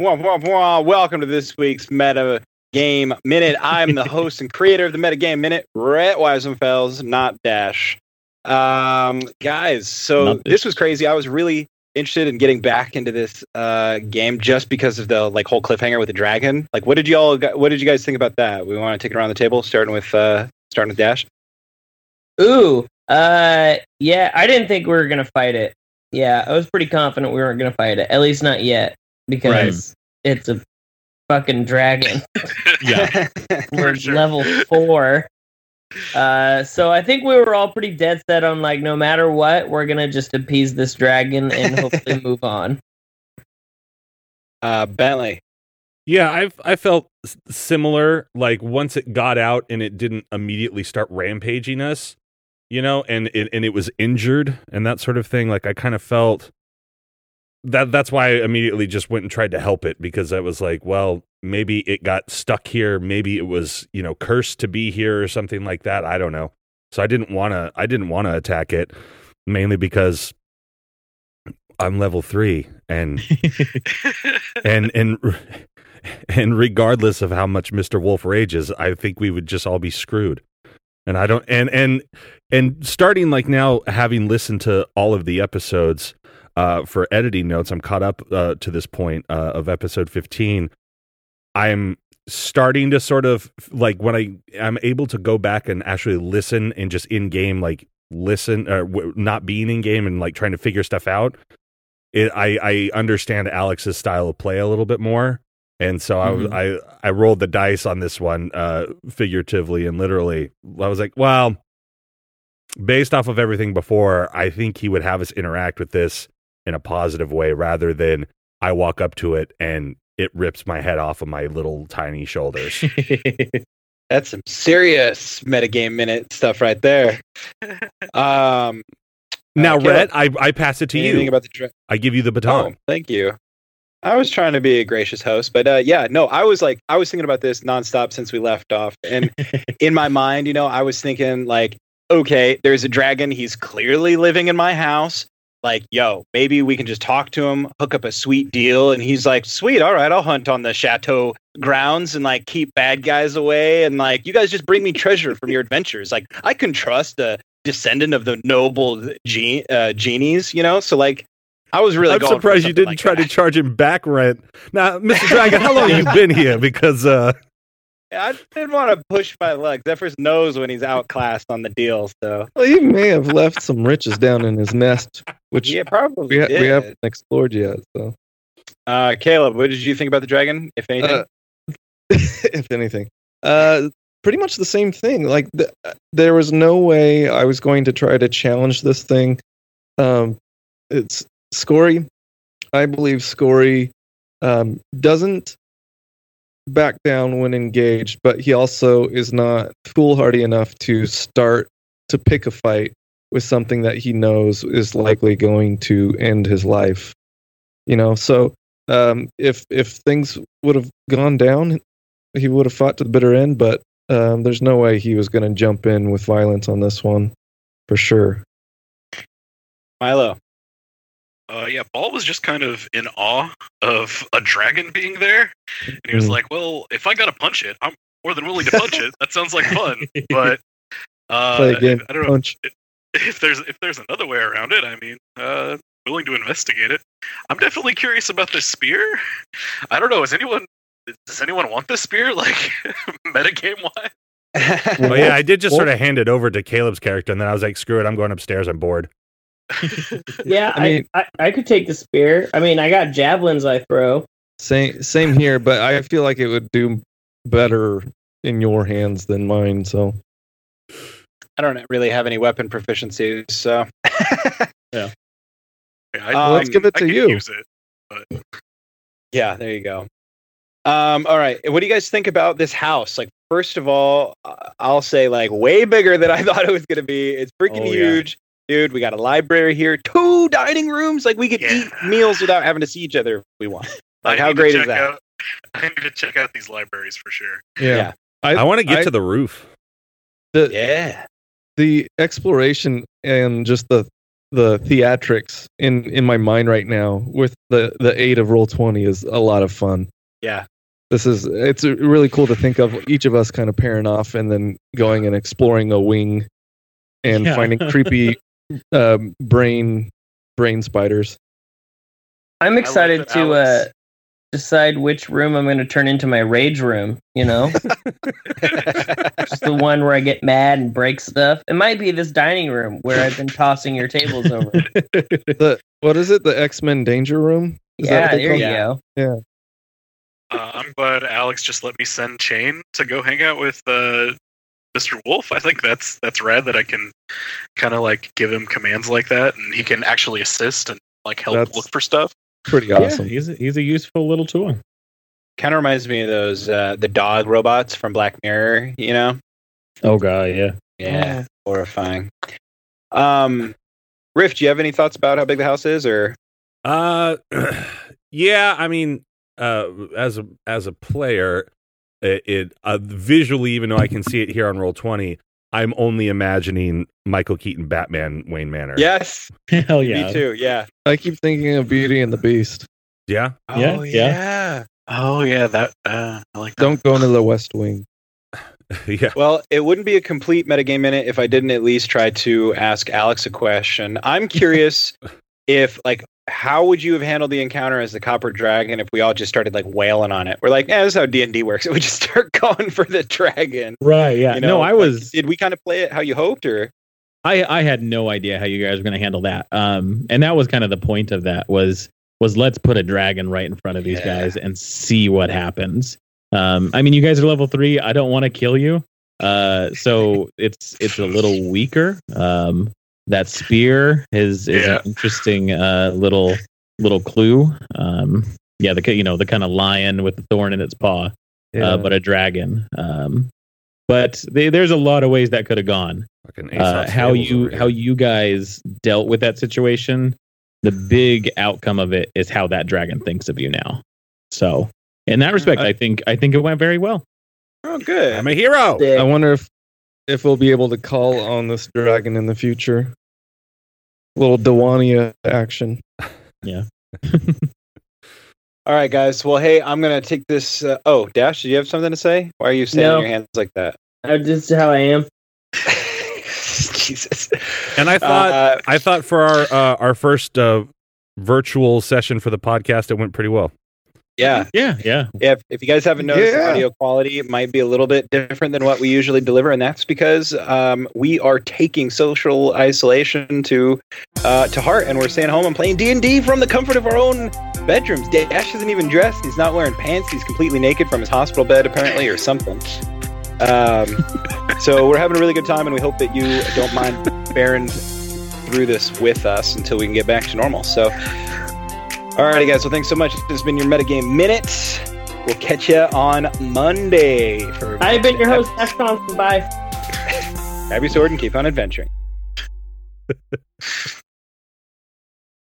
Wah, wah, wah. Welcome to this week's Meta Game Minute. I'm the host and creator of the Meta Game Minute, Rhett Weisenfels, not Dash. Um, guys, so Not this was crazy. I was really interested in getting back into this uh, game just because of the like whole cliffhanger with the dragon. Like, what did you all? What did you guys think about that? We want to take it around the table, starting with uh, starting with Dash. Ooh, uh, yeah, I didn't think we were gonna fight it. Yeah, I was pretty confident we weren't gonna fight it. At least not yet, because it's a fucking dragon. Yeah. We're sure. level four. Uh, so I think we were all pretty dead set on like, no matter what, we're gonna just appease this dragon and hopefully move on. uh, Bentley. Yeah, I've I felt similar. Like once it got out and it didn't immediately start rampaging us, you know, and it and it was injured and that sort of thing. Like I kind of felt that that's why I immediately just went and tried to help it because I was like, well, maybe it got stuck here, maybe it was you know cursed to be here or something like that. I don't know. So I didn't want to. I didn't want to attack it mainly because I'm level three and and and and regardless of how much Mr. Wolf rages, I think we would just all be screwed. And I don't and and and starting like now having listened to all of the episodes uh for editing notes, I'm caught up uh to this point uh of episode 15. I'm starting to sort of like when I I'm able to go back and actually listen and just in game like listen or w- not being in game and like trying to figure stuff out it, I I understand Alex's style of play a little bit more, and so I was I I rolled the dice on this one, uh, figuratively and literally. I was like, well, based off of everything before, I think he would have us interact with this in a positive way rather than I walk up to it and it rips my head off of my little tiny shoulders. That's some serious metagame minute stuff right there. Um, now, Caleb, Rhett, I I pass it to you. about the dra- I give you the Oh, baton. thank you. I was trying to be a gracious host, but uh, yeah, no, I was like, I was thinking about this nonstop since we left off, and in my mind, you know, I was thinking like, okay, there's a dragon. He's clearly living in my house. Like, yo, maybe we can just talk to him, hook up a sweet deal, and he's like, sweet, all right, I'll hunt on the chateau grounds and like keep bad guys away, and like, you guys just bring me treasure from your adventures. Like, I can trust a descendant of the noble ge- uh, genies, you know. So like, I was really. I'm going for surprised you didn't like try to charge him back rent. Now, Mr. Dragon, how long have you been here? Because uh I didn't want to push my luck. Zephyrus knows when he's outclassed on the deal, so Well, he may have left some riches down in his nest, which yeah, probably. we, ha- we haven't explored yet. So, Uh, Caleb, what did you think about the dragon? If anything, Uh, if anything, uh, pretty much the same thing. Like th- there was no way I was going to try to challenge this thing. Um, it's Scory. I believe Scory um, doesn't back down when engaged, but he also is not foolhardy enough to start to pick a fight with something that he knows is likely going to end his life. You know, so um, if if things would have gone down, he would have fought to the bitter end. But um, there's no way he was going to jump in with violence on this one, for sure. Milo. Uh, yeah, Ball was just kind of in awe of a dragon being there, and he was Mhm. like, "Well, if I gotta punch it, I'm more than willing to punch it. That sounds like fun." But uh, Play again. I don't know Punch. If there's if there's another way around it. I mean, uh, willing to investigate it. I'm definitely curious about this spear. I don't know. Is anyone does anyone want this spear? Like metagame wise? Oh yeah, I did just sort of hand it over to Caleb's character, and then I was like, "Screw it, I'm going upstairs. I'm bored." Yeah, I I, I, I, could take the spear. I mean, I got javelins I throw. Same same here, but I feel like it would do better in your hands than mine. So I don't really have any weapon proficiencies, so Yeah, I, Uh, let's give it I to can you. Use it. yeah, there you go. Um, all right, what do you guys think about this house? Like, first of all, uh, I'll say like way bigger than I thought it was gonna be. It's freaking Oh, yeah. huge, dude. We got a library here, two dining rooms. Like, we could Yeah. eat meals without having to see each other if we want. Like, how great is that? Out, I need to check out these libraries for sure. Yeah. I, want to get I- to the roof. the Yeah, the exploration and just the the theatrics in in my mind right now with the the aid of roll 20 is a lot of fun Yeah. this is it's really cool to think of each of us kind of pairing off and then going and exploring a wing and Yeah. finding creepy um, brain brain spiders I'm excited to uh, Alex- decide which room I'm going to turn into my rage room. You know, just the one where I get mad and break stuff. It might be this dining room where I've been tossing your tables over. the what is it the x-men danger room Is yeah, what there call you it? go. Uh, I'm glad Alex just let me send Chain to go hang out with uh, Mr. Wolf. I think that's that's rad that I can kind of like give him commands like that, and he can actually assist and like help That's- look for stuff. Pretty Yeah, awesome he's a, he's a useful little tool. kind of reminds me of those uh, the dog robots from Black Mirror. You know? Oh god, yeah. Yeah, horrifying. Um, Riff, do you have any thoughts about how big the house is, or Uh, yeah. I mean, uh, as a as a player, it, it uh, visually, even though I can see it here on roll twenty, I'm only imagining Michael Keaton Batman Wayne Manor. yes, Hell yeah. me too. Yeah. i keep thinking of beauty and the beast yeah. Yeah, oh yeah. yeah. Oh yeah, that uh, I like that. don't go into the west wing yeah. Well, it wouldn't be a complete metagame minute if I didn't at least try to ask Alex a question. I'm curious if, like, how would you have handled the encounter as the Copper Dragon if we all just started like wailing on it? We're like, yeah, this is how D and D works. We just start going for the dragon. Right, yeah. You know, no, I like, was did we kind of play it how you hoped, or I I had no idea how you guys were going to handle that. Um, and that was kind of the point of that was was let's put a dragon right in front of these Yeah. guys and see what happens. Um, I mean, you guys are level three. I don't want to kill you. Uh, so it's it's a little weaker. Um, that spear is is Yeah. an interesting uh little little clue. Um, yeah, the you know the kind of lion with the thorn in its paw, uh, but a dragon. Um, but they, there's a lot of ways that could have gone uh, how you how you guys dealt with that situation the big outcome of it is how that dragon thinks of you now so in that respect I- i think i think it went very well oh, good. I'm a hero. Sick. I wonder if if we'll be able to call on this dragon in the future. little Dewania action. Yeah. All right, guys. Well, hey, I'm gonna take this. Uh, oh, Dash, do you have something to say? Why are you standing No. your hands like that? That's just how I am. Jesus. And I thought Uh, I thought for our uh, our first uh, virtual session for the podcast, it went pretty well. Yeah. yeah yeah If, if you guys haven't noticed, the Yeah. audio quality might be a little bit different than what we usually deliver, and that's because um, we are taking social isolation to uh, to heart, and we're staying home and playing D and D from the comfort of our own bedrooms. Dash isn't even dressed; he's not wearing pants. He's completely naked from his hospital bed, apparently, or something. Um, so we're having a really good time, and we hope that you don't mind bearing through this with us until we can get back to normal. So. Alrighty, guys. Well, thanks so much. This has been your metagame minute. We'll catch you on Monday. For I've been your host, Ash Thompson. Bye. Grab your sword and keep on adventuring.